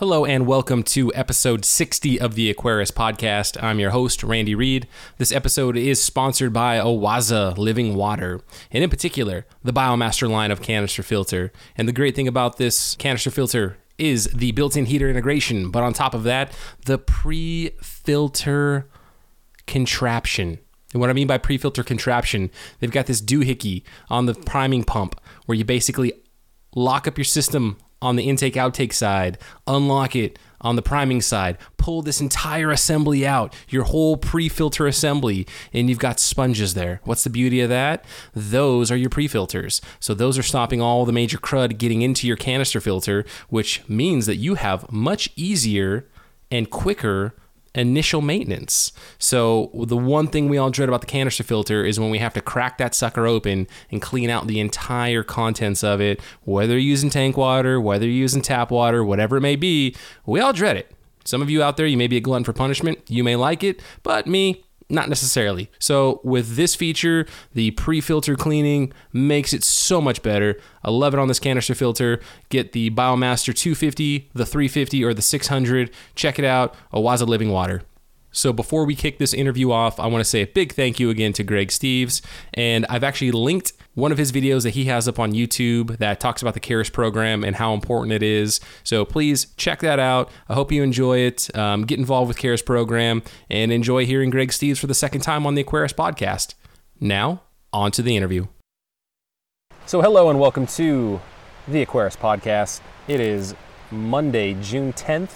Hello and welcome to episode 60 of the Aquarist podcast. I'm your host, Randy Reed. This episode is sponsored by OASE Living Water, and in particular, the Biomaster line of canister filter. And the great thing about this canister filter is the built in heater integration, but on top of that, the pre filter contraption. And what I mean by pre filter contraption, they've got this doohickey on the priming pump where you basically lock up your system on the intake outtake side, unlock it on the priming side, pull this entire assembly out, your whole pre filter assembly, and you've got sponges there. What's the beauty of that? Those are your pre filters. So those are stopping all the major crud getting into your canister filter, which means that you have much easier and quicker initial maintenance. So the one thing we all dread about the canister filter is when we have to crack that sucker open and clean out the entire contents of it, whether you're using tank water, whether you're using tap water, whatever it may be, we all dread it. Some of you out there, you may be a glutton for punishment. You may like it, but me, not necessarily. So with this feature, the pre-filter cleaning makes it so much better. I love it on this canister filter. Get the Biomaster 250, the 350, or the 600. Check it out. OASE Living Water. So before we kick this interview off, I want to say a big thank you again to Greg Steeves. And I've actually linked one of his videos that he has up on YouTube that talks about the CARES program and how important it is. So please check that out. I hope you enjoy it. Um, get involved with CARES program and enjoy hearing Greg Steeves for the second time on the Aquarist podcast. Now, on to the interview. So hello and welcome to the Aquarist podcast. It is Monday, June 10th.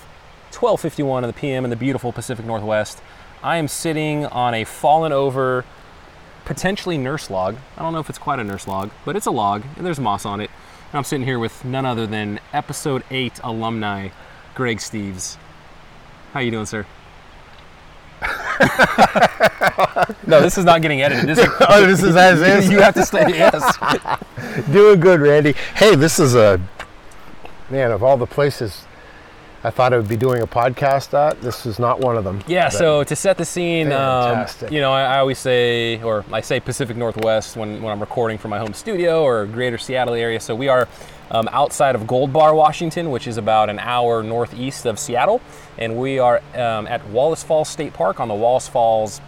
12:51 in the PM in the beautiful Pacific Northwest. I am sitting on a fallen over, potentially nurse log. I don't know if it's quite a nurse log, but it's a log, and there's moss on it. And I'm sitting here with none other than Episode 8 alumni, Greg Steeves. How you doing, sir? no, this is not getting edited. This is, oh, this is as is. you have to stay. Yes. Doing good, Randy. Hey, this is a man of all the places I thought I would be doing a podcast at. This is not one of them. Yeah, so to set the scene, um, you know, I, I always say, or I say Pacific Northwest when, when I'm recording from my home studio or greater Seattle area. So we are um, outside of Gold Bar, Washington, which is about an hour northeast of Seattle. And we are um, at Wallace Falls State Park on the Wallace Falls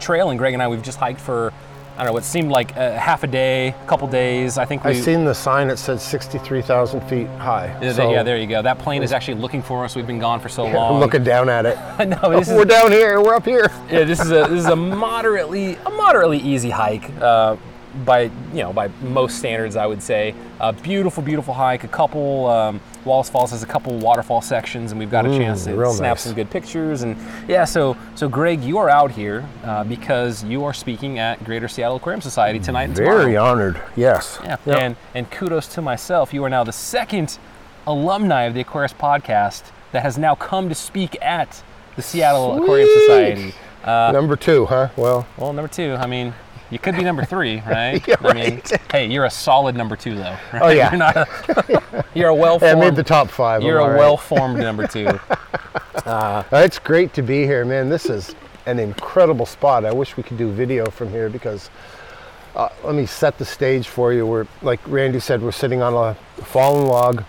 Trail. And Greg and I, we've just hiked for, I don't know, what seemed like a half a day, a couple days. I think we. I seen the sign that said 63,000 feet high. yeah, So yeah, there you go. That plane is actually looking for us. We've been gone for so long. I'm looking down at it. no, this is, We're down here. We're up here. yeah, this is a this is a moderately a moderately easy hike uh, by you know by most standards, I would say. A beautiful, beautiful hike. A couple um, Wallace Falls has a couple waterfall sections, and we've got a Mm, chance to snap nice. some good pictures. And yeah, so so Greg, you are out here uh, because you are speaking at Greater Seattle Aquarium Society tonight and tomorrow. Very honored. Yes. Yeah, Yep. and and kudos to myself. You are now the second alumni of the Aquarist podcast that has now come to speak at the Seattle Aquarium Society. Uh, Number two, huh? Well, well, number two. I mean, you could be number three, right? Yeah, I mean, right. hey, you're a solid number two, though. Right? Oh, yeah. You're not. A, you're a well I made formed. the top five. You're I'm a right. well formed number two. Uh, It's great to be here, man. This is an incredible spot. I wish we could do video from here because uh, let me set the stage for you. We're like Randy said, we're sitting on a fallen log.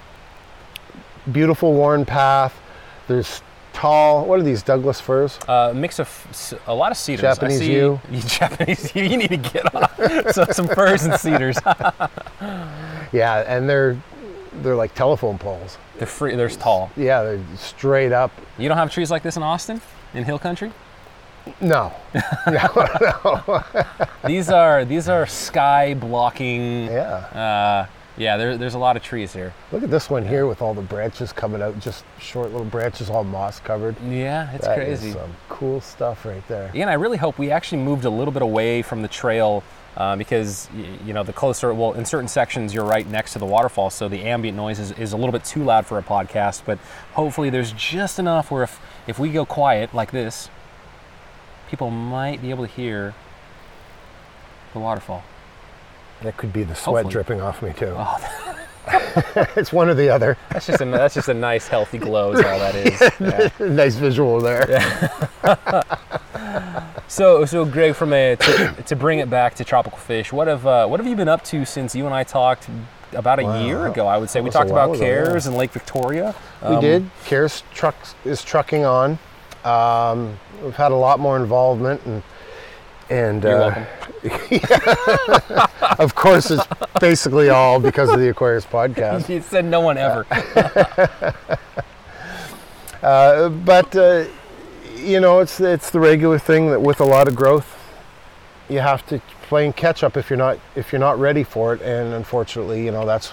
Beautiful worn path. There's tall. What are these Douglas firs? Uh, mix of a lot of cedars. I Japanese see, yew. Japanese yew. You need to get off. so some firs and cedars. Yeah, and they're they're like telephone poles. they're free. They're tall. Yeah, they're straight up. You don't have trees like this in Austin, in Hill Country. No, No. These are these are sky blocking. yeah. Uh, yeah, there, there's a lot of trees here. Look at this one here with all the branches coming out, just short little branches, all moss covered. Yeah, it's That is crazy. some cool stuff right there. Yeah, and I really hope we actually moved a little bit away from the trail uh, because you know the closer, well, in certain sections you're right next to the waterfall, so the ambient noise is, is a little bit too loud for a podcast. But hopefully there's just enough where if if we go quiet like this, people might be able to hear the waterfall. That could be the sweat Hopefully. dripping off me too. Oh, it's one or the other. that's just a that's just a nice healthy glow is all that is. Yeah. nice visual there. So, so Greg, from a to, to bring it back to tropical fish, what have uh, what have you been up to since you and I talked about a Wow. year ago. I would say we talked about ago, cares yeah. and Lake Victoria. We Um, did. Cares truck is trucking on. Um, we've had a lot more involvement and and uh, of course it's basically all because of the Aquarist podcast. You said no one ever. Uh, but uh, you know, it's it's the regular thing that with a lot of growth, you have to playing catch up if you're not if you're not ready for it. And unfortunately, you know, that's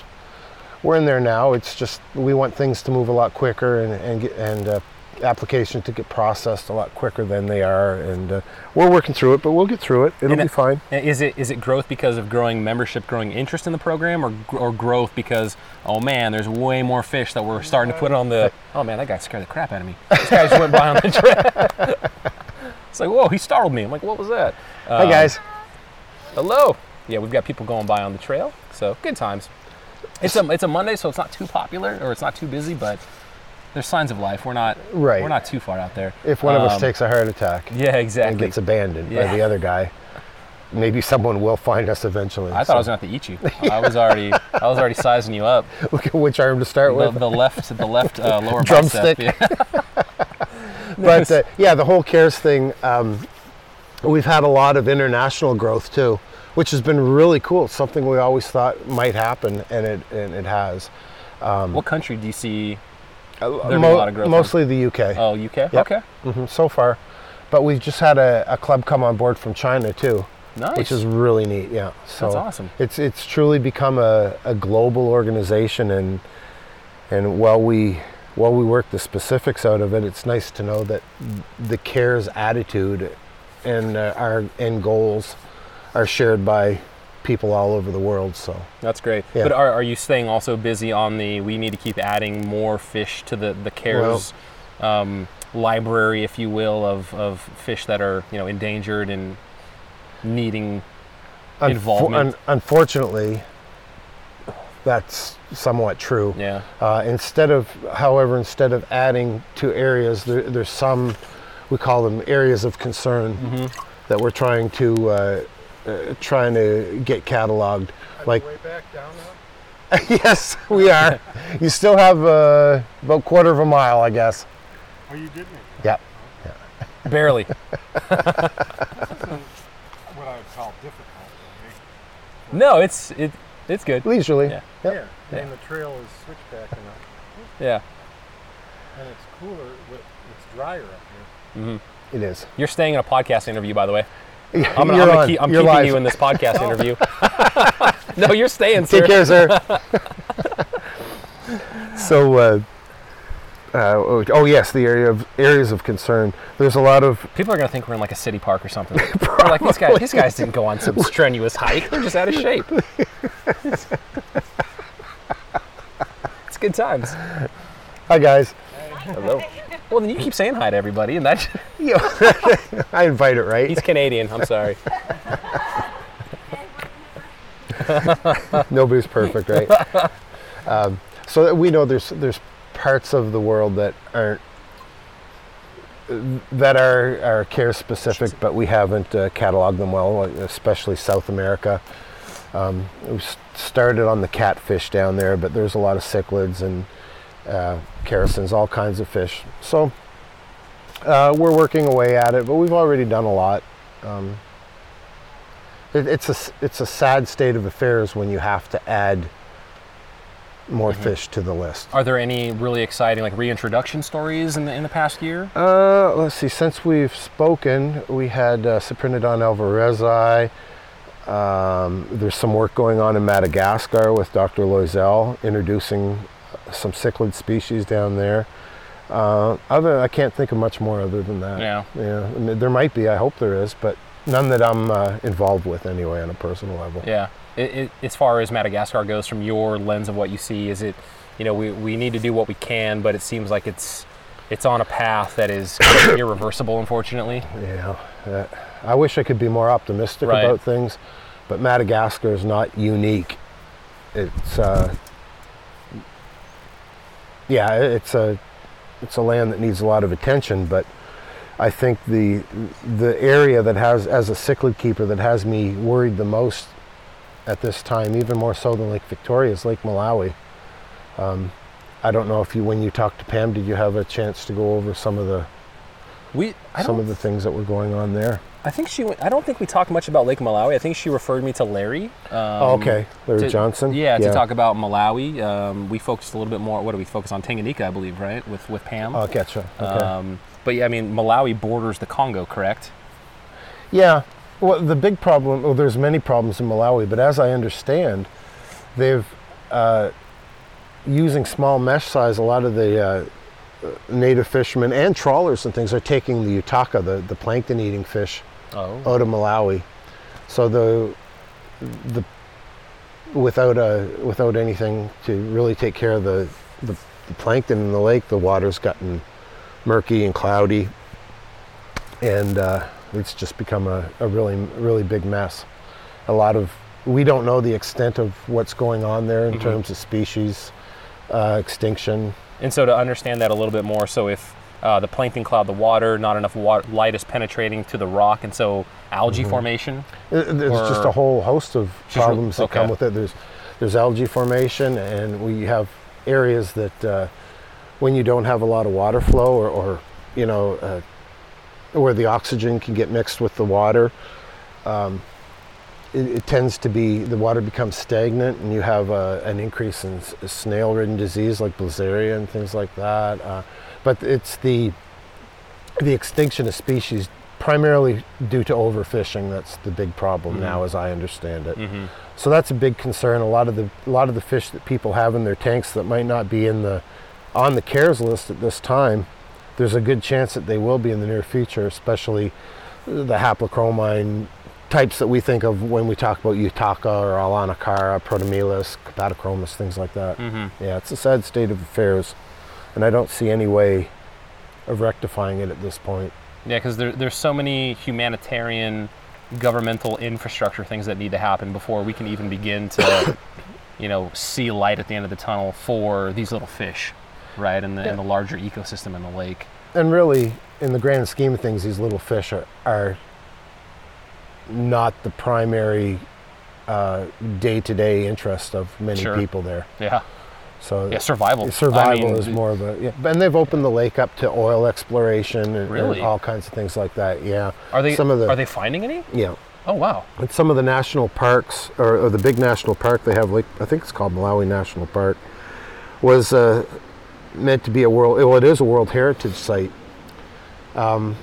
we're in there now. It's just we want things to move a lot quicker and and get, and uh, applications to get processed a lot quicker than they are. And uh, we're working through it, but we'll get through it. It'll And be fine. Is it is it growth because of growing membership, growing interest in the program, or or growth because oh man, there's way more fish that we're starting to put on the. Oh man, that guy scared the crap out of me. This guy just went by on the trail. it's like whoa, he startled me. I'm like, what was that? Hi Um, guys. Hello. Yeah, we've got people going by on the trail, so good times. It's a it's a Monday, so it's not too popular or it's not too busy, but there's signs of life. We're not Right. We're not too far out there. If one of us Um, takes a heart attack yeah, exactly, and gets abandoned Yeah. by the other guy, maybe someone will find us eventually. I thought I was have to eat you. I was already I was already sizing you up. Look at which arm to start The, with. the left the left uh, lower Drumstick. Yeah. but uh, yeah, the whole cares thing. Um, we've had a lot of international growth too, which has been really cool. Something we always thought might happen, and it and it has. what country do you see? Mo- be a lot of growth mostly the UK Oh, UK. Yep. Okay. Mhm, so far, but we've just had a, a club come on board from China too, Nice. which is really neat. Yeah, so That's awesome. It's it's truly become a, a global organization, and and while we while we work the specifics out of it, it's nice to know that the cares attitude and uh, our end goals are shared by people all over the world. So That's great. Yeah. But are, are you staying also busy on the? We need to keep adding more fish to the the cares um, library, if you will, of, of fish that are you know endangered and needing. Involvement. un- unfortunately, that's somewhat true. Yeah. Uh, instead of, however, instead of adding to areas, there, there's some, we call them areas of concern that we're trying to uh, uh, trying to get cataloged. Like, way back down yes, we are. you still have uh, about quarter of a mile, I guess. Oh, you did make Yep. Barely. what I would call difficult for no, it's it it's good. Leisurely. Yeah. Yep. Yeah, and the trail is switchback enough, Yeah. and it's cooler. It's drier up here. Mm-hmm. It is. You're staying in a podcast interview, by the way. I'm gonna, You're I'm, gonna on. keep, I'm You're keeping live. you in this podcast interview. no, you're staying, sir. Take care, sir. so, uh, uh, oh, yes, the area of areas of concern. There's a lot of People are gonna think we're in like a city park or something. They're like these guys. These guys didn't go on some strenuous hike. They're just out of shape. it's good times. hi guys. Hello. Well, then you keep saying hi to everybody, and that Yeah. I invite it, right? he's Canadian. I'm sorry. Nobody's perfect, right? um, so that we know there's there's parts of the world that aren't that are are care specific, but we haven't uh, cataloged them well, especially South America. Um, we started on the catfish down there, but there's a lot of cichlids and uh, characins, all kinds of fish. So uh, we're working away at it, but we've already done a lot. Um, it, it's a it's a sad state of affairs when you have to add more fish to the list. Are there any really exciting like reintroduction stories in the in the past year? Uh, let's see. Since we've spoken, we had uh, Cyprinodon alvarezi. Um, there's some work going on in Madagascar with Dr. Loiselle, introducing some cichlid species down there. Uh, other, I can't think of much more other than that. Yeah. Yeah, I mean, there might be. I hope there is, but none that I'm uh, involved with anyway on a personal level. Yeah. It, it, as far as Madagascar goes, from your lens of what you see, is it, you know, we, we need to do what we can, but it seems like it's it's on a path that is irreversible, unfortunately. Yeah, uh, I wish I could be more optimistic Right. about things, but Madagascar is not unique. It's uh, yeah, it's a it's a land that needs a lot of attention, but I think the the area that has as a cichlid keeper that has me worried the most at this time, even more so than Lake Victoria, is Lake Malawi. Um, I don't know if you, when you talked to Pam, did you have a chance to go over some of the We I some of the things that were going on there? I think she went, I don't think we talked much about Lake Malawi. I think she referred me to Larry. Um, oh, okay, Larry to- Johnson. Yeah, to talk about Malawi. Um, we focused a little bit more. What do we focus on? Tanganyika, I believe, right? With with Pam. Oh, getcha. Okay. Um, but yeah, I mean, Malawi borders the Congo, correct? Yeah. Well, the big problem, well, there's many problems in Malawi, but as I understand, they've, uh, using small mesh size, a lot of the uh, native fishermen and trawlers and things are taking the utaka, the, the plankton eating fish, Oh. out of Malawi. So the, the, without a, without anything to really take care of the, the, the plankton in the lake, the water's gotten murky and cloudy and uh, it's just become a, a really really big mess. A lot of we don't know the extent of what's going on there in Mhm. terms of species uh, extinction. And so to understand that a little bit more, so if uh, the plankton cloud the water, not enough water, light is penetrating to the rock, and so algae Mm-hmm. formation. There's just a whole host of problems that come with it. There's there's algae formation, and we have areas that uh, when you don't have a lot of water flow, or, or you know, uh, where the oxygen can get mixed with the water, um, it, it tends to be the water becomes stagnant, and you have uh, an increase in s- snail-ridden disease like bilharzia and things like that. Uh, but it's the the extinction of species primarily due to overfishing. That's the big problem Mhm. now, as I understand it. Mm-hmm. So that's a big concern. A lot of the a lot of the fish that people have in their tanks that might not be in the on the cares list at this time, there's a good chance that they will be in the near future, especially the haplochromine types that we think of when we talk about Utaka or Aulonocara, Protomelas, Copadichromis, things like that. Mm-hmm. Yeah, it's a sad state of affairs, and I don't see any way of rectifying it at this point. Yeah, because there, there's so many humanitarian, governmental infrastructure things that need to happen before we can even begin to, you know, see light at the end of the tunnel for these little fish, right? And the, Yeah. and the larger ecosystem in the lake. and really, in the grand scheme of things, these little fish are, are not the primary uh, day-to-day interest of many Sure. people there. Yeah. So Yeah, survival. survival I mean, is more of a yeah. And they've opened the lake up to oil exploration and, and all kinds of things like that. Yeah, Are they some of the- are they finding any? yeah. Oh wow. And some of the national parks, or, or the big national park they have, like I think it's called Malawi National Park, was uh, meant to be a world. Well, it is a World Heritage Site, um,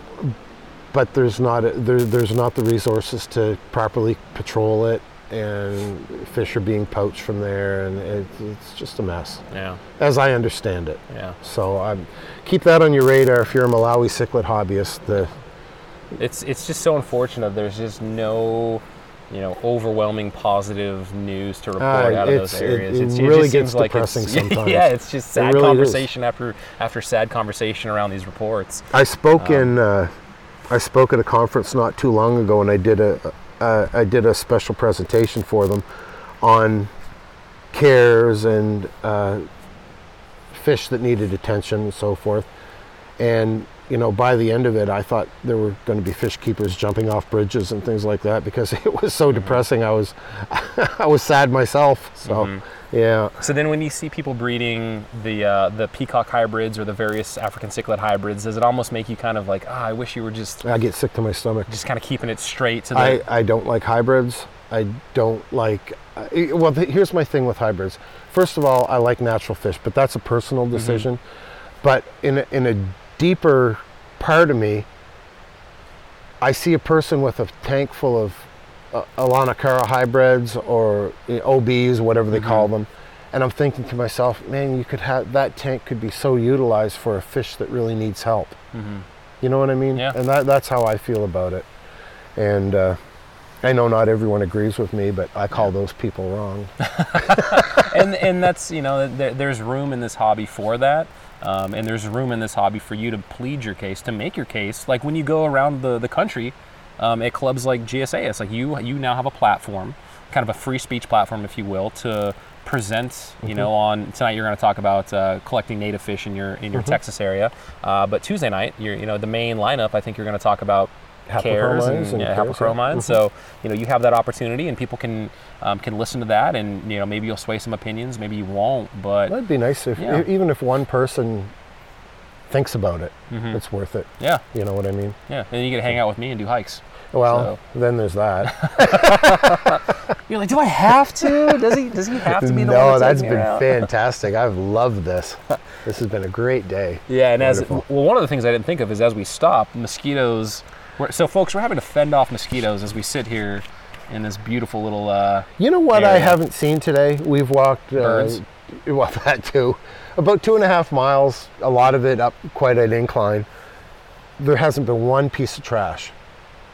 but there's not a, there, there's not the resources to properly patrol it, and fish are being poached from there, and it, it's just a mess, Yeah. as I understand it. Yeah. So um, keep that on your radar if you're a Malawi cichlid hobbyist. The It's it's just so unfortunate. There's just no, you know, overwhelming positive news to report Uh, out of those it- areas. it It's- really just gets like depressing it's, sometimes. Yeah, it's just sad really is. conversation after after sad conversation around these reports. I spoke Um, in. Uh, I spoke at a conference not too long ago, and I did a. Uh, did a special presentation for them on cares and uh, fish that needed attention and so forth. And you know, by the end of it, I thought there were going to be fish keepers jumping off bridges and things like that because it was so depressing. I was, I was sad myself. So, Mhm. yeah. So then, when you see people breeding the uh, the peacock hybrids or the various African cichlid hybrids, does it almost make you kind of like, ah, I wish you were just I get sick to my stomach. just kind of keeping it straight to the. I, I don't like hybrids. I don't like. Well, th- here's my thing with hybrids. First of all, I like natural fish, but that's a personal decision. But in a, in a deeper part of me, I see a person with a tank full of uh, Aulonocara hybrids or uh, OBs, whatever they call them, and I'm thinking to myself, man, you could have that tank could be so utilized for a fish that really needs help. Mhm. You know what I mean? Yeah. And that, that's how I feel about it. And uh, I know not everyone agrees with me, but I call those people wrong. and and that's you know there, there's room in this hobby for that um, and there's room in this hobby for you to plead your case to make your case. Like when you go around the, the country um, at clubs like gsa it's like you you now have a platform kind of a free speech platform if you will to present you know on tonight you're going to talk about uh, collecting native fish in your in your texas area. Uh, but tuesday night you're you know the main lineup i think you're going to talk about cares and, and yeah, cares, yeah. haplochromines. So you know you have that opportunity, and people can um, can listen to that, and you know maybe you'll sway some opinions, maybe you won't, but That'd be nice if Yeah. even if one person thinks about it, Mhm. it's worth it. yeah, You know what I mean? yeah. And you get to hang out with me and do hikes. Well, then there's that. You're like, do I have to? Does he? Does he have to be the no, one that's been out? fantastic. I've loved this. This has been a great day. Yeah, and as well, one of the things I didn't think of is as we stop, mosquitoes. We're, so, folks, we're having to fend off mosquitoes as we sit here in this beautiful little. Uh, You know what I haven't seen today? We've walked. Birds. Uh, well, that too. About two and a half miles. A lot of it up quite an incline. There hasn't been one piece of trash.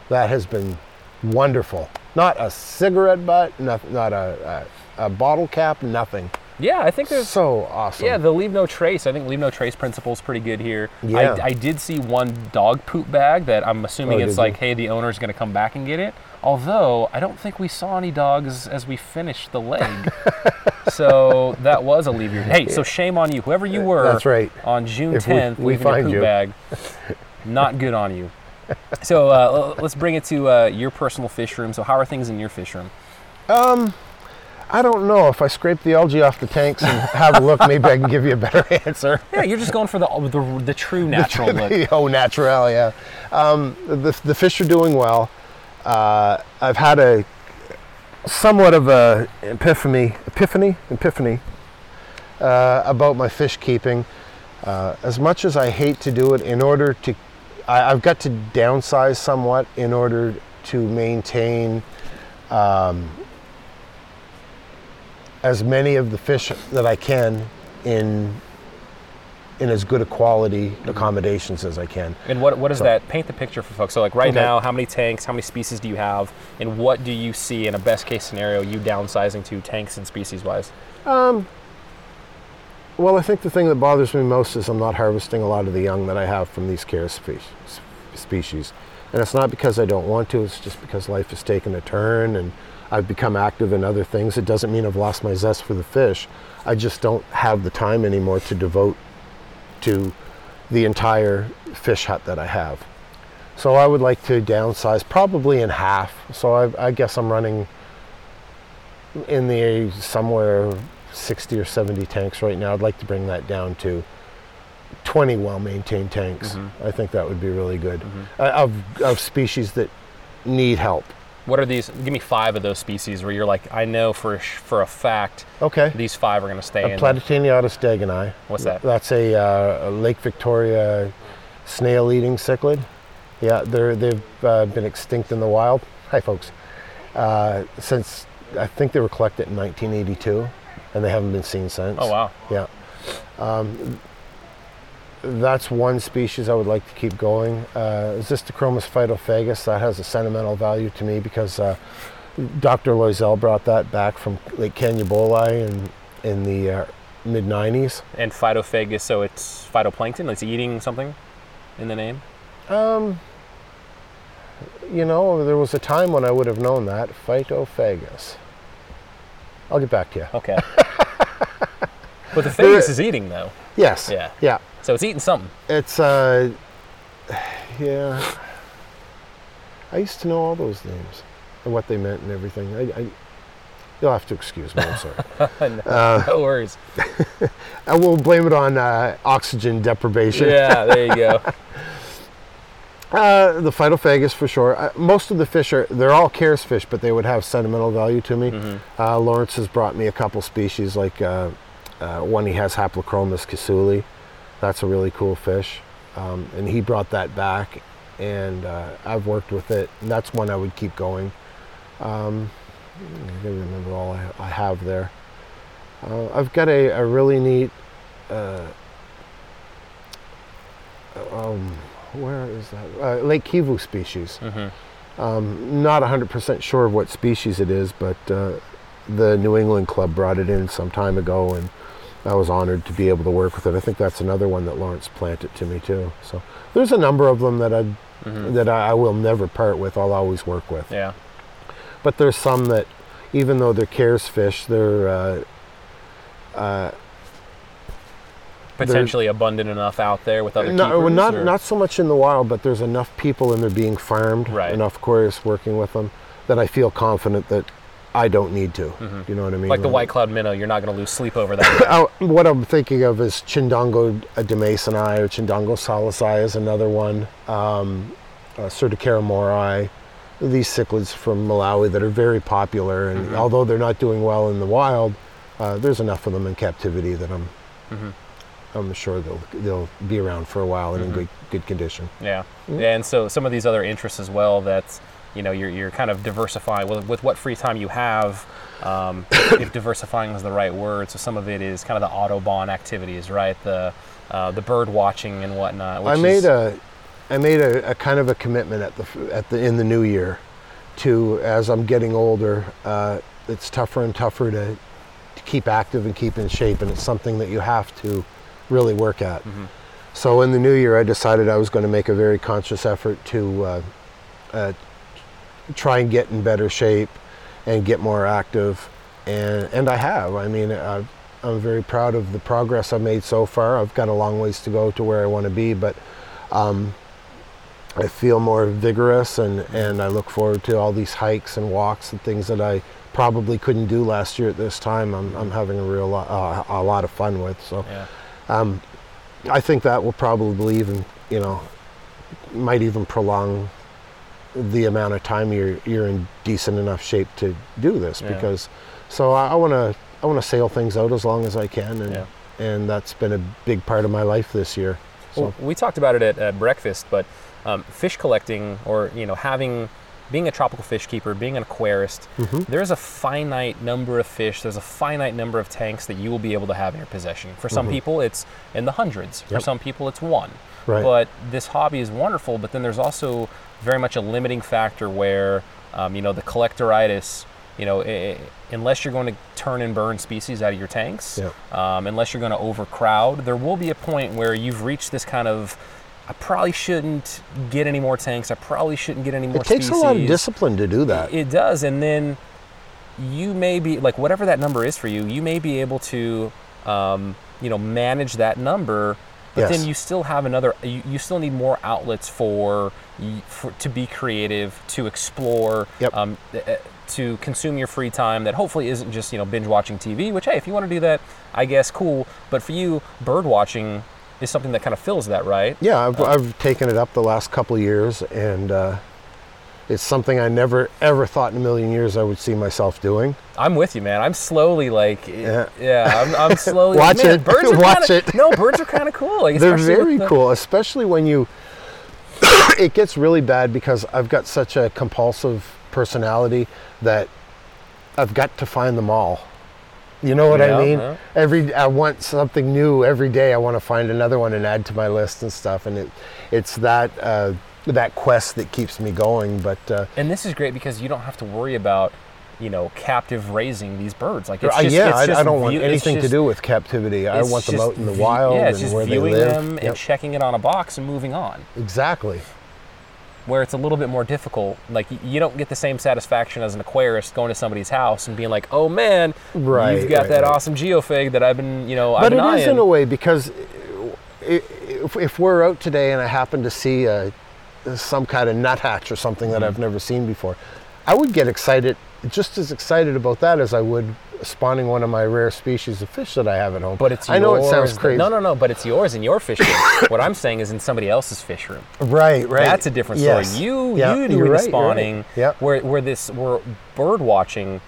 That has been wonderful. Not a cigarette butt. Not, not a, a, a bottle cap. Nothing. Yeah, I think there's. So awesome. Yeah, the leave no trace. I think leave no trace principle is pretty good here. Yeah. I, I did see one dog poop bag that I'm assuming Oh, it's like, you? hey, the owner's going to come back and get it. Although I don't think we saw any dogs as we finished the leg. so that was a leave your. Hey, so shame on you, whoever you were. That's right. On June If 10th, we leaving your poop you. bag. Not good on you. So uh, let's bring it to uh, your personal fish room. So how are things in your fish room? I don't know if I scrape the algae off the tanks and have a look. Maybe I can give you a better answer. Yeah, you're just going for the the, the true natural look. oh, natural, yeah. Um, the, the fish are doing well. Uh, I've had a somewhat of a epiphany, epiphany, epiphany uh, about my fish keeping. Uh, as much as I hate to do it, in order to, I, I've got to downsize somewhat in order to maintain um, as many of the fish that I can in in as good a quality accommodations as I can. And what, what is So- that? Paint the picture for folks. So, like right Okay. now, how many tanks, how many species do you have, and what do you see in a best case scenario you downsizing to tanks and species wise? Um, Well, I think the thing that bothers me most is I'm not harvesting a lot of the young that I have from these care species. Species. And it's not because I don't want to, it's just because life has taken a turn and I've become active in other things. It doesn't mean I've lost my zest for the fish. I just don't have the time anymore to devote to the entire fish hut that I have. So I would like to downsize probably in half. So I, I guess I'm running in the somewhere 60 or 70 tanks right now. I'd like to bring that down to 20 well-maintained tanks. I think that would be really good uh, of, of species that need help. What are these? Give me five of those species where you're like, I know for a for a fact Okay. these five are going to stay A in. Stegani. What's that? That's a, uh, a Lake Victoria snail-eating cichlid. Yeah, they're, they've uh, been extinct in the wild. Hi, folks. Uh, since I think they were collected in 1982, and they haven't been seen since. Oh wow. Yeah. Um, that's one species I would like to keep going. Uh, Xystochromis phytophagus, that has a sentimental value to me because uh, Dr. Loiselle brought that back from Lake Kanyaboli in, in the uh, mid 90s. And phytophagus, so it's phytoplankton. It's eating something in the name. Um, you know, there was a time when I would have known that. Phytophagus. I'll get back to you. Okay. but the phagus is eating though, Yes. Yeah. Yeah. So it's eating something. It's uh, yeah. I used to know all those names and what they meant and everything. I, I you'll have to excuse me. I'm sorry. no worries. I will blame it on uh, oxygen deprivation. Yeah, there you go. Uh, the phytophagus for sure. Uh, most of the fish are they're all cares fish, but they would have sentimental value to me. Uh, Lawrence has brought me a couple species, like uh, uh, one he has Haplochromis casuli. That's a really cool fish, um, and he brought that back, and uh, I've worked with it. And that's one I would keep going. Um, I can't remember all I, I have there. Uh, I've got a, a really neat. Uh, um, where is that? Uh, Lake Kivu species. Mm-hmm. Um, not 100% sure of what species it is, but uh, the New England Club brought it in some time ago, and I was honored to be able to work with it. I think that's another one that Lawrence planted to me too. So there's a number of them that I that I, I will never part with. I'll always work with. Yeah. But there's some that, even though they're cares fish, they're uh, uh, potentially abundant enough out there with other No, well, keepers, not not so much in the wild, but there's enough people and they're being farmed, Right. enough aquarists working with them that I feel confident that I don't need to. You know what I mean? Mm-hmm. like the white cloud minnow. You're not going to lose sleep over that. Oh, what I'm thinking of is Chindongo demasoni or Chindongo saulosi is another one. Um, uh, Cyrtocara moorii, these cichlids from Malawi that are very popular. And Mm-hmm. although they're not doing well in the wild, uh, there's enough of them in captivity that I'm Mm-hmm. I'm sure they'll they'll be around for a while and in good good condition. Yeah. yeah, and so some of these other interests as well. That's you know you're, you're kind of diversifying with, with what free time you have. Um, if diversifying is the right word, so some of it is kind of the Audubon activities, right? The uh, the bird watching and whatnot. I made is- a I made a, a kind of a commitment at the at the in the new year to as I'm getting older, uh, it's tougher and tougher to, to keep active and keep in shape, and it's something that you have to really work at. So in the new year, I decided I was going to make a very conscious effort to uh, uh, try and get in better shape and get more active, and and I have. I mean, I've, I'm very proud of the progress I've made so far. I've got a long ways to go to where I want to be, but um, I feel more vigorous, and and I look forward to all these hikes and walks and things that I probably couldn't do last year at this time. I'm, I'm having a real lot, uh, a lot of fun with. So Yeah. um, I think that will probably even, you know, might even prolong the amount of time you're you're in decent enough shape to do this Yeah. because. So I want to I want to sail things out as long as I can, and Yeah. and that's been a big part of my life this year. So Well, we talked about it at, at breakfast, but um, fish collecting, or you know, having being a tropical fish keeper, being an aquarist, Mm-hmm. there's a finite number of fish. There's a finite number of tanks that you will be able to have in your possession. For some people, it's in the hundreds. For Mm-hmm. Some people, it's one. Right. But this hobby is wonderful. But then there's also very much a limiting factor where, um, you know, the collectoritis. You know, i- i- unless you're going to turn and burn species out of your tanks, Yep. um, unless you're going to overcrowd, there will be a point where you've reached this kind of. I probably shouldn't get any more tanks. I probably shouldn't get any more it takes species. a lot of discipline to do that. It does, and then you may be like whatever that number is for you. You may be able to, um, you know, manage that number, but Yes. then you still have another. You, you still need more outlets for, for to be creative, to explore, Yep. um, uh, to consume your free time. That hopefully isn't just you know binge watching TV. Which hey, if you want to do that, I guess cool. But for you, bird watching is something that kind of fills that, right? Yeah, I've, I've taken it up the last couple of years, and uh, it's something I never ever thought in a million years I would see myself doing. I'm with you, man. I'm slowly like, yeah, Yeah. I'm, I'm slowly. Watch like, man, it. Birds are Watch kinda, it. No, birds are kind of cool. Like, They're very the- cool, especially when you. it gets really bad because I've got such a compulsive personality that I've got to find them all. You know what Yeah, I mean? yeah. Every I want something new every day. I want to find another one and add to my list and stuff. And it, it's that uh, that quest that keeps me going. But uh, And this is great because you don't have to worry about, you know, captive raising these birds. Like, it's uh, just, yeah, it's I, just I don't want view- anything to do with captivity. I want them out in the view- wild Yeah, and just where they live. them and Yep, checking it on a box and moving on. exactly. Where it's a little bit more difficult. Like, you don't get the same satisfaction as an aquarist going to somebody's house and being like, "Oh man, Right, you've got right, that right. awesome geofig that I've been, you know, I've but it is eyeing." in a way because if, if we're out today and I happen to see a, some kind of nuthatch or something Mm-hmm. that I've never seen before, I would get excited, just as excited about that as I would spawning one of my rare species of fish that I have at home. But it's I know it sounds crazy. No, no, no. But it's yours in your fish room. what I'm saying is in somebody else's fish room. Right, right. That's a different story. Yes. You, Yeah, you you're doing right, right. spawning. Yep. Where, where this, where bird watching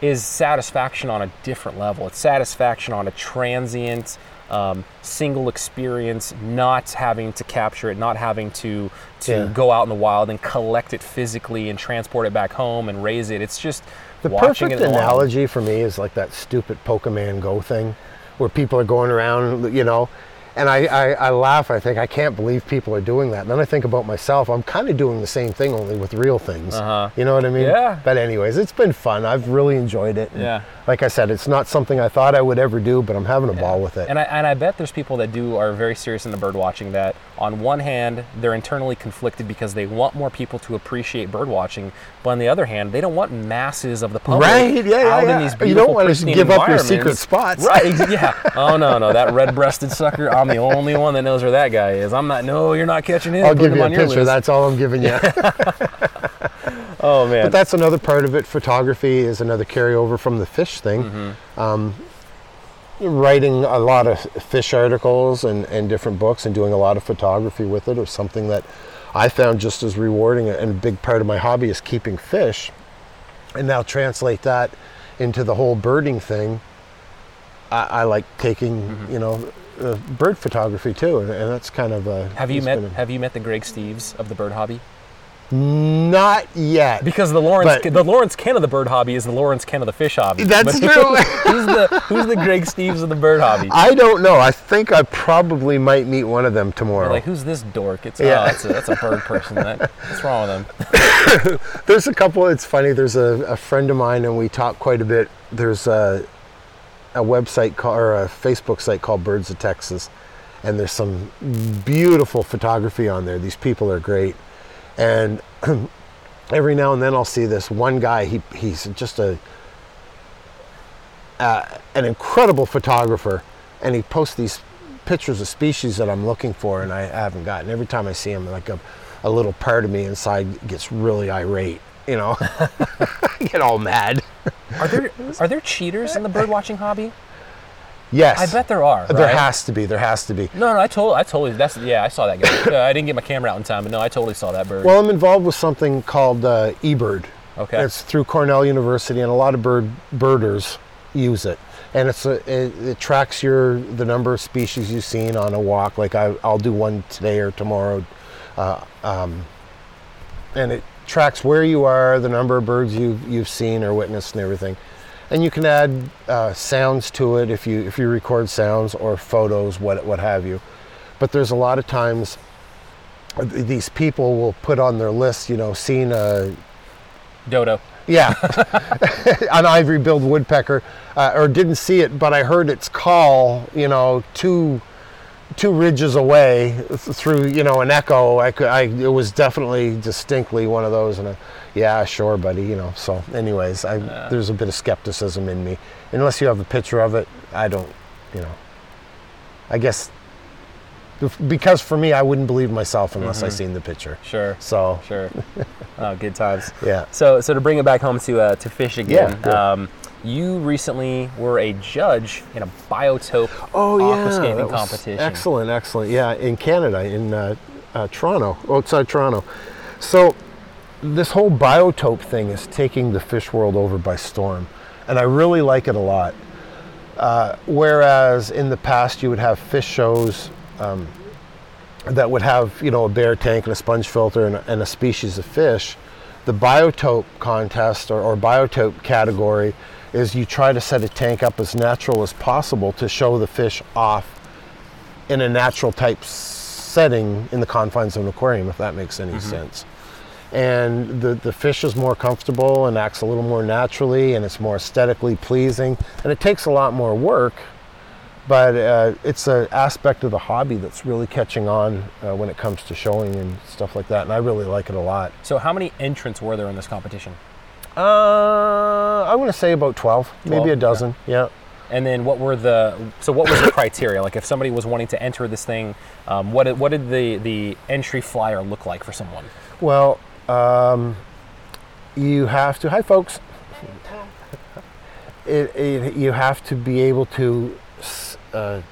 is satisfaction on a different level. It's satisfaction on a transient, um, single experience, not having to capture it, not having to to Yeah. go out in the wild and collect it physically and transport it back home and raise it. It's just The watching perfect analogy for me is like that stupid Pokemon Go thing, where people are going around, you know, And I, I, I laugh. I think I can't believe people are doing that. And then I think about myself. I'm kind of doing the same thing, only with real things. Uh-huh. You know what I mean? Yeah. But anyways, it's been fun. I've really enjoyed it. And Yeah. Like I said, it's not something I thought I would ever do, but I'm having a ball with it. And I, and I bet there's people that do are very serious in the bird watching that on one hand they're internally conflicted because they want more people to appreciate bird watching, but on the other hand they don't want masses of the public Right, yeah, yeah, out yeah. in these You don't wanna give up your secret spots. Right, yeah. Oh no, no, that red-breasted sucker, I'm the only one that knows where that guy is. I'm not no, you're not catching him. I'll Put give him you a picture. list. That's all I'm giving you. Oh man. But that's another part of it. Photography is another carryover from the fish thing. Mm-hmm. Um, writing a lot of fish articles and, and different books and doing a lot of photography with it was something that I found just as rewarding and a big part of my hobby is keeping fish. And now translate that into the whole birding thing. I, I like taking, Mm-hmm. you know, uh, bird photography too, and, and that's kind of a. have you met a- Have you met the Greg Steeves of the bird hobby? Not yet. Because the Lawrence But- the Lawrence Kent of the bird hobby is the Lawrence Kent of the fish hobby. That's But true. who's the Who's the Greg Steeves of the bird hobby? I don't know. I think I probably might meet one of them tomorrow. You're like, who's this dork? It's Yeah. oh, that's a, that's a bird person. That, what's wrong with them? There's a couple. It's funny. There's a, a friend of mine, and we talk quite a bit. There's a, a website called, or a Facebook site called Birds of Texas, and there's some beautiful photography on there. These people are great, and every now and then I'll see this one guy. He he's just a uh, an incredible photographer, and he posts these pictures of species that I'm looking for, and I haven't gotten. Every time I see him, like a, a little part of me inside gets really irate. You know, I get all mad. Are there are there cheaters in the bird watching hobby? Yes, I bet there are. there has to be. There has to be. No, no, I told I totally that's yeah, I saw that guy. Uh, I didn't get my camera out in time, but no, I totally saw that bird. Well, I'm involved with something called uh, eBird. okay. It's through Cornell University, and a lot of bird birders use it. And it's a, it, it tracks your the number of species you've seen on a walk. Like I, I'll do one today or tomorrow, uh, um, and it tracks where you are, the number of birds you've you've seen or witnessed, and everything. And you can add uh, sounds to it if you if you record sounds or photos, what what have you. But there's a lot of times uh, these people will put on their list, you know, seen a Dodo. yeah, an ivory-billed woodpecker, uh, or didn't see it, but I heard its call. You know, two two ridges away through you know an echo. I could, I it was definitely distinctly one of those, and a, yeah, sure, buddy. You know. So, anyways, I there's a bit of skepticism in me. Unless you have a picture of it, I don't. You know, I guess because for me, I wouldn't believe myself unless I seen the picture. Sure. So, Sure. oh, good times. yeah. So, so to bring it back home to uh, to fish again, Yeah, yeah. um, you recently were a judge in a biotope Oh aquascaping was competition. Excellent, excellent. Yeah, in Canada, in uh, uh, Toronto, outside Toronto. So this whole biotope thing is taking the fish world over by storm, and I really like it a lot. Uh, whereas in the past you would have fish shows um, that would have you know a bear tank and a sponge filter and a, and a species of fish, the biotope contest or, or biotope category is you try to set a tank up as natural as possible to show the fish off in a natural type setting in the confines of an aquarium, if that makes any sense. And the, the fish is more comfortable and acts a little more naturally and it's more aesthetically pleasing. And it takes a lot more work, but uh, it's an aspect of the hobby that's really catching on uh, when it comes to showing and stuff like that. And I really like it a lot. So, how many entrants were there in this competition? Uh, I want to say about 12, 12, maybe a dozen. Yeah. And then, what were the so what was the criteria? Like, if somebody was wanting to enter this thing, um, what did, what did the the entry flyer look like for someone? Well, um, you have to. Hi, folks. It, it, you have to be able to, uh,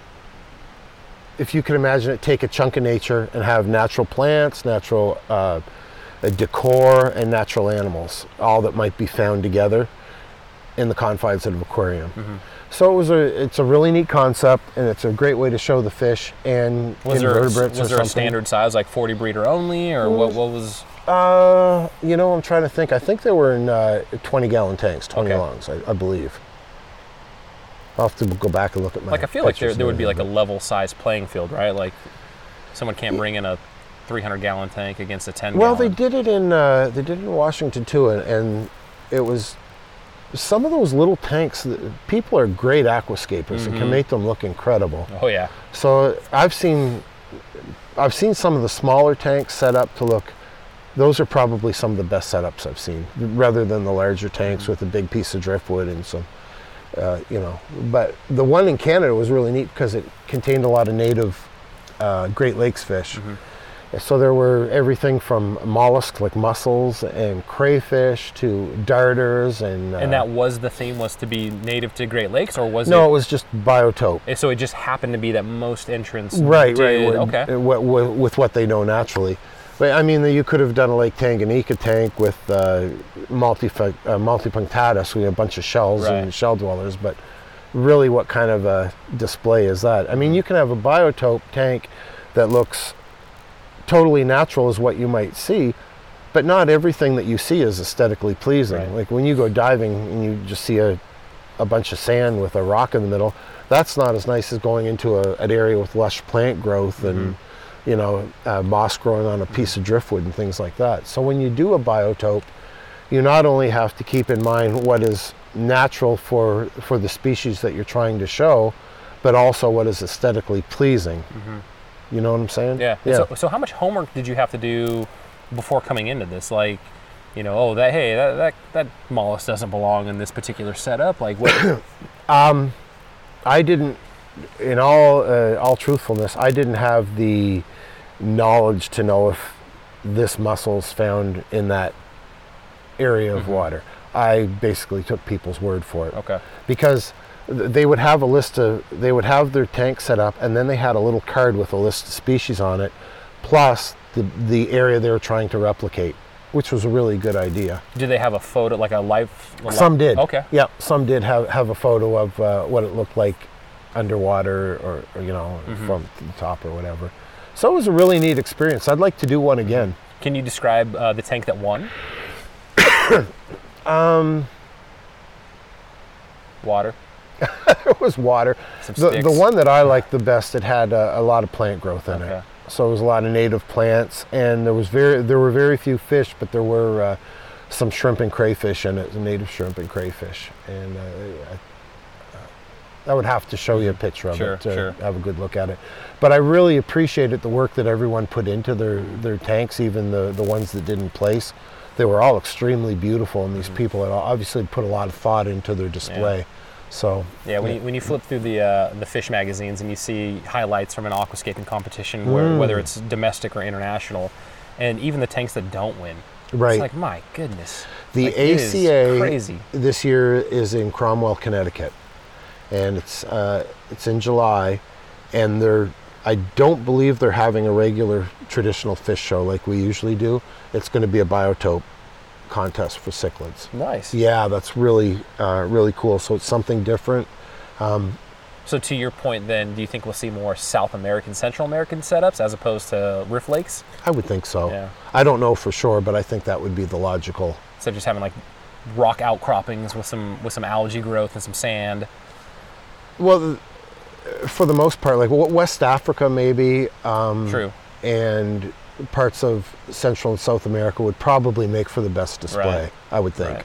if you can imagine it, take a chunk of nature and have natural plants, natural uh, decor, and natural animals, all that might be found together in the confines of an aquarium. So it was a, it's a really neat concept, and it's a great way to show the fish and Was there invertebrates was or there a standard size like 40 breeder only, or what what was? Uh, you know, I'm trying to think. I think they were in uh, 20 gallon tanks, 20 Okay. longs, I, I believe. I'll have to go back and look at my. Like I feel like there, there would be like a level size playing field, right? Like someone can't bring in a 300 gallon tank against a 10 but- Well, they gallon. did it in uh, they did it in Washington too, and, and it was some of those little tanks. That, people are great aquascapers and can Mhm. make them look incredible. Oh yeah. So I've seen I've seen some of the smaller tanks set up to look. Those are probably some of the best setups I've seen, rather than the larger tanks with a big piece of driftwood and some, uh, you know. But the one in Canada was really neat because it contained a lot of native uh, Great Lakes fish. So there were everything from mollusks like mussels and crayfish to darters and. Uh, And that was the theme was to be native to Great Lakes, or was no, it No, it? was just biotope. So it just happened to be that most entrants. right, did, right. with- Okay. uh, wi- wi- with what they know naturally. But I mean, you could have done a Lake Tanganyika tank with uh, multi uh, multipunctatus, we have a bunch of shells Right. and shell dwellers. But really, what kind of a display is that? I mean, you can have a biotope tank that looks totally natural, as what you might see. But not everything that you see is aesthetically pleasing. Right. Like when you go diving and you just see a, a bunch of sand with a rock in the middle, that's not as nice as going into a, an area with lush plant growth and Mm-hmm. you know uh, moss growing on a piece of driftwood and things like that. So when you do a biotope, you not only have to keep in mind what is natural for for the species that you're trying to show, but also what is aesthetically pleasing. You know what I'm saying? Mm-hmm. Yeah. Yeah. So, so how much homework did you have to do before coming into this? Like, you know, oh that hey that that, that mollusk doesn't belong in this particular setup. Like what? I didn't, in all uh, all truthfulness, I didn't have the knowledge to know if this mussel's found in that area of Mhm. water. I basically took people's word for it okay. because they would have a list of they would have their tank set up and then they had a little card with a list of species on it plus the the area they were trying to replicate which was a really good idea do they have a photo like a life? a li- some did Okay. yeah some did have have a photo of uh, what it looked like underwater or, or you know Mhm. from the top or whatever so it was a really neat experience i'd like to do one again Can you describe uh, the tank that won? um Water. it was water. The, the one that i liked the best it had a, a lot of plant growth in Okay. it so it was a lot of native plants and there was very there were very few fish but there were uh, some shrimp and crayfish in it native shrimp and crayfish. And uh, I, I would have to show you a picture of Sure, it to sure. have a good look at it. But i really appreciated the work that everyone put into their their tanks even the the ones that didn't place. They were all extremely beautiful and Mm-hmm. these people had obviously put a lot of thought into their display so Yeah, when you, when you flip through the uh, the fish magazines and you see highlights from an aquascaping competition, where, Mm. whether it's domestic or international, and even the tanks that don't win, right it's like my goodness, The Like, ACA crazy. this year is in Cromwell, Connecticut, and it's uh, it's in July, and they're I don't believe they're having a regular traditional fish show like we usually do. It's going to be a biotope contest for cichlids. Nice. Yeah, that's really uh, really cool. So it's something different. So to your point, then, do you think we'll see more South American, Central American setups as opposed to Rift Lakes? I would think so. Yeah. I don't know for sure, but I think that would be the logical. So just having like rock outcroppings with some with some algae growth and some sand. Well, for the most part, like West Africa maybe. Um, True. and parts of Central and South America would probably make for the best display, Right. I would think, Right.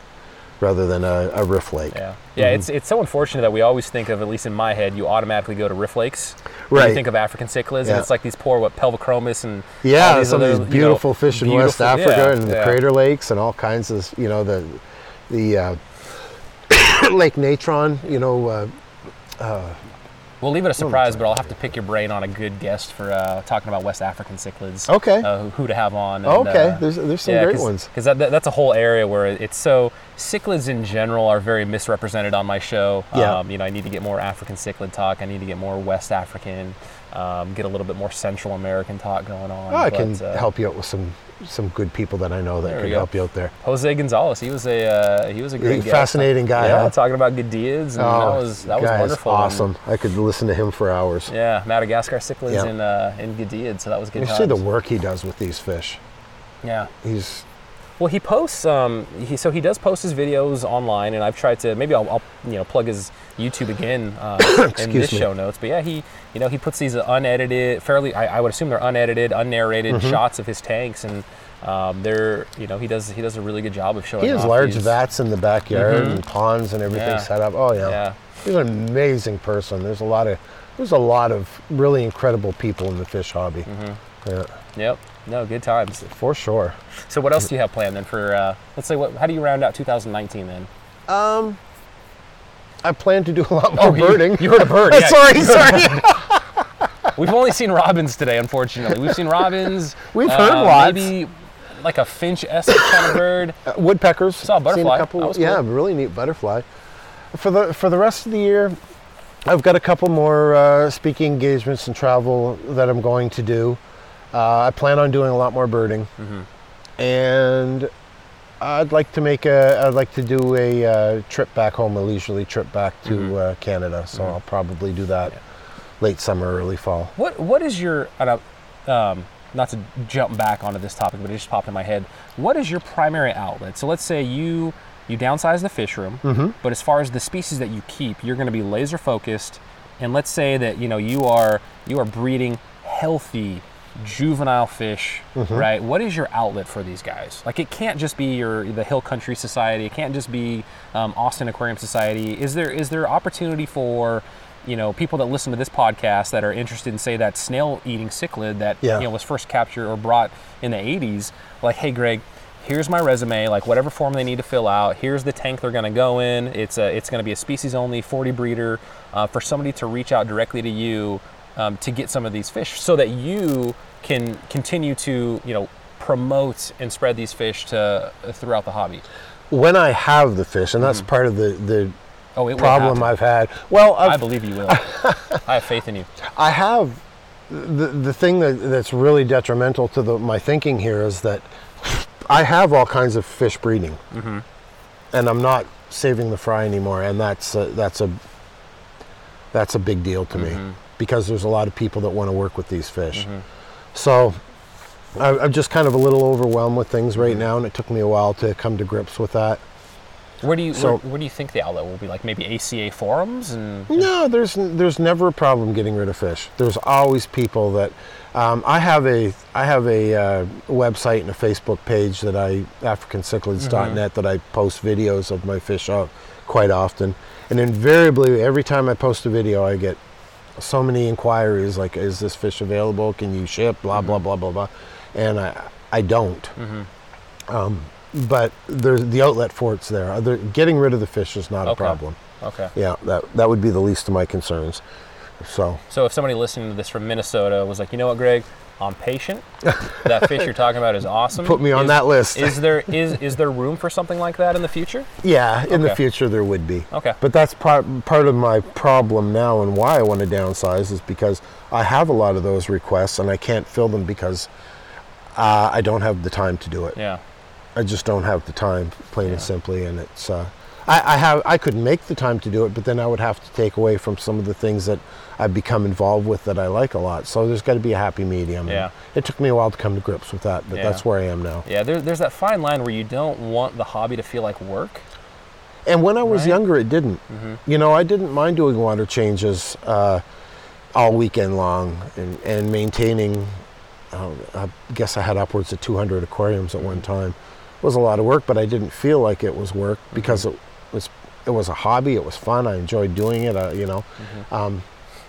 rather than a, a rift lake. Yeah. Yeah. It's it's so unfortunate that we always think of, at least in my head, you automatically go to Rift Lakes. when Right. You think of African cichlids, Yeah. and it's like these poor what Pelvicachromis and Yeah, all these some other, of you know, beautiful fish in West Africa yeah, and the yeah. crater lakes and all kinds of, you know, the the uh, Lake Natron, you know, uh, We'll leave it a surprise, but I'll have to pick your brain on a good guest for uh, talking about West African cichlids. Okay. Uh, who to have on. And, okay. uh, there's there's some great ones. Because that, that, that's a whole area where it's so cichlids in general are very misrepresented on my show. Yeah. Um, you know, I need to get more African cichlid talk. I need to get more West African. Um, get a little bit more Central American talk going on. Oh, I but, can uh, help you out with some some good people that I know that There go. help you out there. Jose Gonzalez. He was a uh, he was a great fascinating guy, Yeah, huh? talking about Gadids, and that was that was Oh, wonderful. And, awesome. I could listen to him for hours. yeah, Madagascar cichlids Yeah. in uh, in Gadiad, so that was good. You see the work he does with these fish. Yeah. He's Well, he posts. Um, he so he does post his videos online, and I've tried to maybe I'll, I'll you know plug his YouTube again uh, in this me. show notes. But yeah, he you know he puts these unedited, fairly I, I would assume they're unedited, unnarrated Mm-hmm. shots of his tanks, and um, they're you know he does he does a really good job of showing. He has off large these- vats in the backyard and ponds and everything Yeah. set up. Oh yeah. Yeah. He's an amazing person. There's a lot of there's a lot of really incredible people in the fish hobby. Mm-hmm. Yeah, Yep. No, good times. for sure. So what else do you have planned then for? Uh, let's say what? How do you round out 2019 then? I plan to do a lot more Oh, birding. you heard a bird, yeah. sorry, sorry. We've only seen robins today, unfortunately. We've seen robins. We've heard uh, lots. Maybe like a finch-esque kind of bird. Uh, Woodpeckers. Saw butterfly. couple, yeah, cool. really neat butterfly. For the for the rest of the year, I've got a couple more uh, speaking engagements and travel that I'm going to do. Uh, I plan on doing a lot more birding, Mm-hmm. and I'd like to make a. I'd like to do a uh, trip back home, a leisurely trip back to Mm-hmm. uh, Canada. So I'll probably do that late summer, early fall. What What is your? Um, not to jump back onto this topic, but it just popped in my head. What is your primary outlet? So let's say you you downsize the fish room, Mm-hmm. but as far as the species that you keep, you're going to be laser focused. And let's say that you know you are you are breeding healthy juvenile fish, Mm-hmm. right? What is your outlet for these guys? Like it can't just be your the Hill Country Society. It can't just be um, Austin Aquarium Society. Is there is there opportunity for you know people that listen to this podcast that are interested in say that snail eating cichlid that Yeah. you know was first captured or brought in the 80s? Like, hey, Greg. Here's my resume, like whatever form they need to fill out. Here's the tank they're going to go in. It's a, it's going to be a species only 40 breeder uh, for somebody to reach out directly to you um, to get some of these fish, so that you can continue to you know promote and spread these fish to uh, throughout the hobby. When I have the fish, and that's part of the the Oh, it problem. I've had. Well, I've, I believe you will. I have faith in you. I have the the thing that, that's really detrimental to the, my thinking here is that I have all kinds of fish breeding, Mm-hmm. and I'm not saving the fry anymore, and that's a, that's a that's a big deal to Mm-hmm. me because there's a lot of people that want to work with these fish. So I, I'm just kind of a little overwhelmed with things Mm-hmm. right now, and it took me a while to come to grips with that. Where do you So- where, where do you think the outlet will be? Like maybe ACA forums and No, there's there's never a problem getting rid of fish. There's always people that um, I have a I have a uh, website and a Facebook page that I AfricanCichlids.net that I post videos of my fish out quite often, and invariably every time I post a video, I get so many inquiries like, "Is this fish available? Can you ship?" Blah blah blah blah blah, and I I don't. Um, but there's the outlet for it's there. Other, getting rid of the fish is not a problem. okay. Yeah, that that would be the least of my concerns. So So if somebody listening to this from Minnesota was like, you know what, Greg, I'm patient. that fish you're talking about is awesome. Put me on Is- that list. Is there is is there room for something like that in the future? yeah, in the future there would be. Okay. But that's part part of my problem now and why I want to downsize is because I have a lot of those requests and I can't fill them because uh, I don't have the time to do it. Yeah. I just don't have the time, plain and simply, and it's. Uh, I, I have. I could make the time to do it, but then I would have to take away from some of the things that I've become involved with that I like a lot. So there's got to be a happy medium. Yeah. It took me a while to come to grips with that, but Yeah. that's where I am now. Yeah, there, there's that fine line where you don't want the hobby to feel like work. And when I was Right. younger, it didn't. You know, I didn't mind doing water changes uh, all weekend long and, and maintaining. Uh, I guess I had upwards of 200 aquariums at one time. It was a lot of work, but I didn't feel like it was work because it was it was a hobby. It was fun. I enjoyed doing it. Uh, you know, um,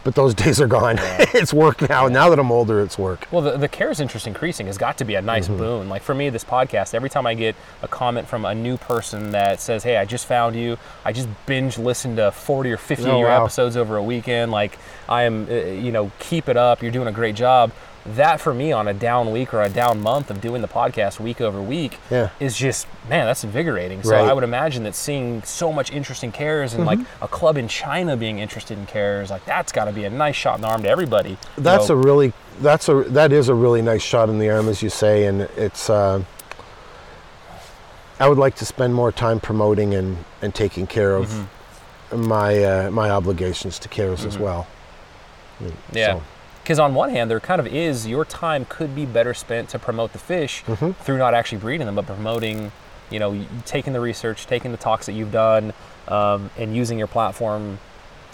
but those days are gone. it's work now. Now that I'm older, it's work. Well, the, the CARES interest increasing has got to be a nice Mm-hmm. boon. Like for me, this podcast, every time I get a comment from a new person that says, "Hey, I just found you. I just binge listened to 40 or 50 Oh, of your wow. episodes over a weekend. Like I am, uh, you know, keep it up. You're doing a great job." That for me on a down week or a down month of doing the podcast week over week Yeah. is just man, that's invigorating. So Right. Mm-hmm. I would imagine that seeing so much interest in CARES and like a club in China being interested in CARES, like that's got to be a nice shot in the arm to everybody. That's know. a really that's a that is a really nice shot in the arm, as you say, and it's. Uh, I would like to spend more time promoting and, and taking care of Mm-hmm. my uh, my obligations to CARES as well. Mm, Yeah. so, Because on one hand, there kind of is your time could be better spent to promote the fish Mm-hmm. through not actually breeding them, but promoting, you know, taking the research, taking the talks that you've done, um, and using your platform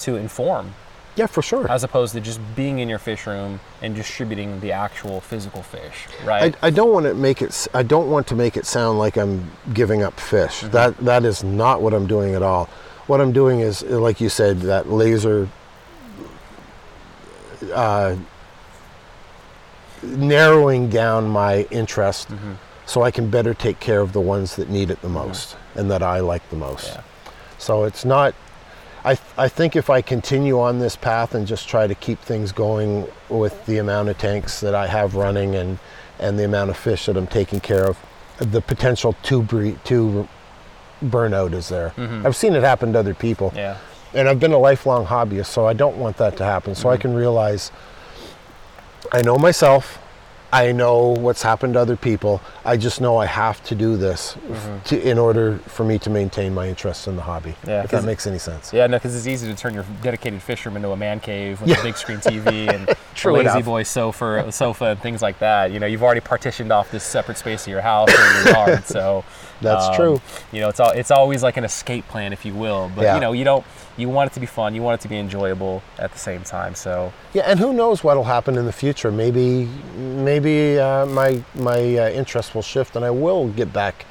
to inform Yeah, for sure. as opposed to just being in your fish room and distributing the actual physical fish, right? I, I don't want to make it. I don't want to make it sound like I'm giving up fish. Mm-hmm. That that is not what I'm doing at all. What I'm doing is, like you said, that laser uh, narrowing down my interest, Mm-hmm. so I can better take care of the ones that need it the most and that I like the most. Yeah. So it's not. I, th- I think if I continue on this path and just try to keep things going with the amount of tanks that I have running and, and the amount of fish that I'm taking care of, the potential to, bre- to burnout is there. I've seen it happen to other people. Mm-hmm. yeah. And I've been a lifelong hobbyist, so I don't want that to happen. So I Mm-hmm. can realize I know myself. I know what's happened to other people. I just know I have to do this Mm-hmm. to, in order for me to maintain my interest in the hobby. Yeah, if that makes any sense. Yeah, no, because it's easy to turn your dedicated fish room into a man cave with Yeah. a big screen TV and True a lazy enough. boy sofa, sofa and things like that. You know, you've already partitioned off this separate space of your house or your yard, so That's um, true. You know, it's all it's always like an escape plan, if you will. But Yeah. you know, you don't you want it to be fun, you want it to be enjoyable at the same time. So Yeah, and who knows what'll happen in the future? Maybe, maybe uh, my my uh, interest will shift, and I will get back,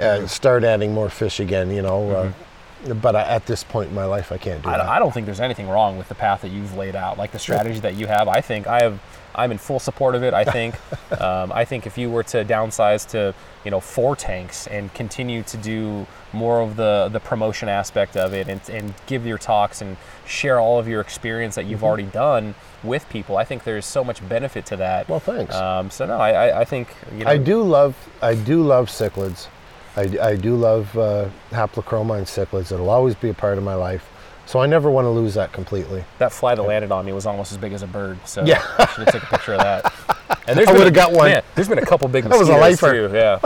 uh, start adding more fish again. You know, uh, but I, at this point in my life, I can't do that. I, I don't think there's anything wrong with the path that you've laid out, like the strategy that you have. I think I have. I'm in full support of it. I think. um, I think if you were to downsize to, you know, four tanks and continue to do more of the the promotion aspect of it, and, and give your talks and share all of your experience that you've Mm-hmm. already done with people, I think there's so much benefit to that. Well, thanks. Um, so no, I, I, I think you know, I do love I do love cichlids. I, I do love uh, haplochromine cichlids. It'll always be a part of my life. So I never want to lose that completely. That fly that landed on me was almost as big as a bird. So Yeah. I should have taken a picture of that. And there's I would've got one. Man, there's been a couple big ones. That was a mosquitoes lifer. too. Yeah.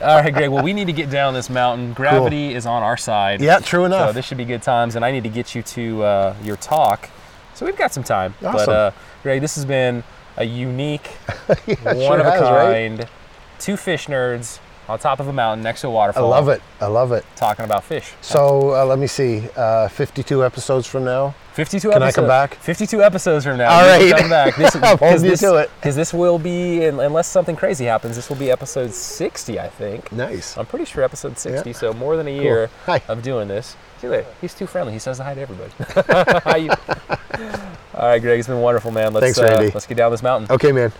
All right, Greg. Well, we need to get down this mountain. Gravity is on our side. Yeah, true enough. So this should be good times, and I need to get you to uh, your talk. So we've got some time. But Awesome. uh, Greg, this has been a unique, Yeah, one sure of a has, right? kind, two fish nerds on top of a mountain next to a waterfall. I love it. I love it. Talking about fish. So uh, let me see. Uh, 52 episodes from now. 52 Can I episodes. come back? 52 episodes from now. All can right. Come back. This, I'll hold you this, to it. Because this will be, unless something crazy happens, this will be episode 60, I think. Nice. I'm pretty sure episode 60, Yeah. so more than a year Hi. of doing this. See you later. He's too friendly. He says hi to everybody. All right, Greg. It's been wonderful, man. Let's, Thanks, uh, Randy. let's get down this mountain. Okay, man.